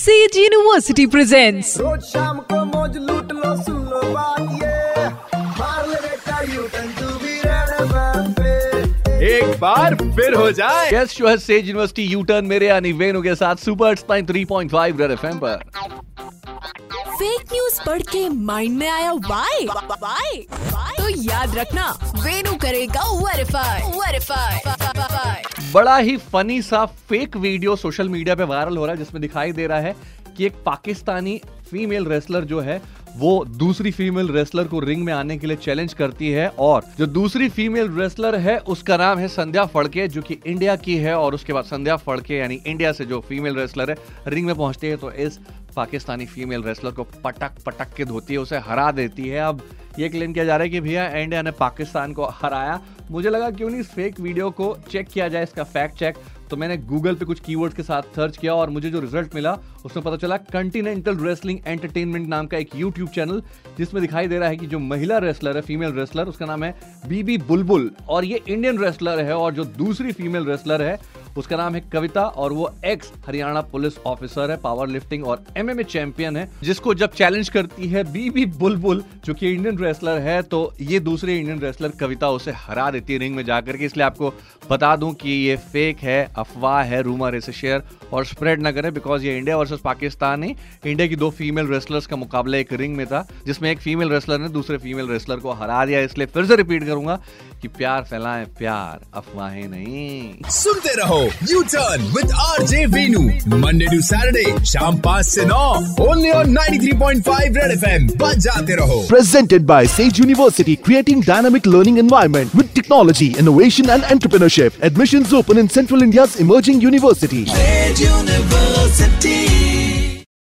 Says university presents रोज शाम को मौज लूट लो सुन लो बात ये। मार ले बेटा U turn to be Red FM पे एक बार फिर हो जाए। यस शो है सेज यूनिवर्सिटी यू टर्न मेरे यानी वेनु के साथ सुपर स्पाइन 3.5 रेड एफएम पर। फेक न्यूज़ पढ़ के माइंड में आया वाई वाई तो याद रखना वेनु करेगा वेरीफाई वेरीफाई बड़ा ही फनी सा फेक वीडियो सोशल मीडिया पे वायरल हो रहा है, जिसमें दिखाई दे रहा है कि एक पाकिस्तानी फीमेल रेसलर जो है, वो दूसरी फीमेल रेसलर को रिंग में आने के लिए चैलेंज करती है और जो दूसरी फीमेल रेसलर है, उसका नाम है संध्या फड़के, जो कि इंडिया की है और उसके बाद संध्या फड़के यानी इंडिया से जो फीमेल रेसलर है रिंग में पहुँचती है तो इस पाकिस्तानी फीमेल रेसलर को पटक पटक के धोती है, उसे हरा देती है। अब ये क्लेम किया जा रहा है कि भैया इंडिया ने पाकिस्तान को हराया। मुझे लगा क्यों नहीं इस फेक वीडियो को चेक किया जाए, इसका फैक्ट चेक तो मैंने गूगल पे कुछ कीवर्ड्स के साथ सर्च किया और मुझे जो रिज़ल्ट मिला, उसमें पता चला कंटिनेंटल रेसलिंग एंटरटेनमेंट नाम का एक यूट्यूब चैनल जिसमें दिखाई दे रहा है कि जो महिला रेसलर है फीमेल रेसलर उसका नाम है बीबी बुलबुल और ये इंडियन रेसलर है और जो दूसरी फीमेल रेसलर है उसका नाम है कविता और वो एक्स हरियाणा पुलिस ऑफिसर है पावर लिफ्टिंग और एमएमए चैंपियन है, जिसको जब चैलेंज करती है बीबी बुलबुल जो कि इंडियन रेसलर है तो ये दूसरे इंडियन रेसलर कविता उसे हरा देती है रिंग में जाकर के। इसलिए आपको बता दूँ कि ये फेक है, अफवाह है रूमर इसे शेयर और स्प्रेड ना करें बिकॉज़ ये इंडिया वर्सेस पाकिस्तान है इंडिया की दो फीमेल रेसलर्स का मुकाबला एक रिंग में था, जिसमें एक फीमेल रेसलर ने दूसरे फीमेल रेसलर को हरा दिया। इसलिए फिर से रिपीट करूँगा कि प्यार फैलाएँ, प्यार, अफवाहें नहीं। सुनते रहो U turn with R J Venu Monday to Saturday शाम पाँच से नौ ओनली ऑन 93.5 रेड एफएम बजाते रहो Presented by Sage University, creating dynamic learning environment with technology, innovation and entrepreneurship. Admissions open in Central India's emerging university. University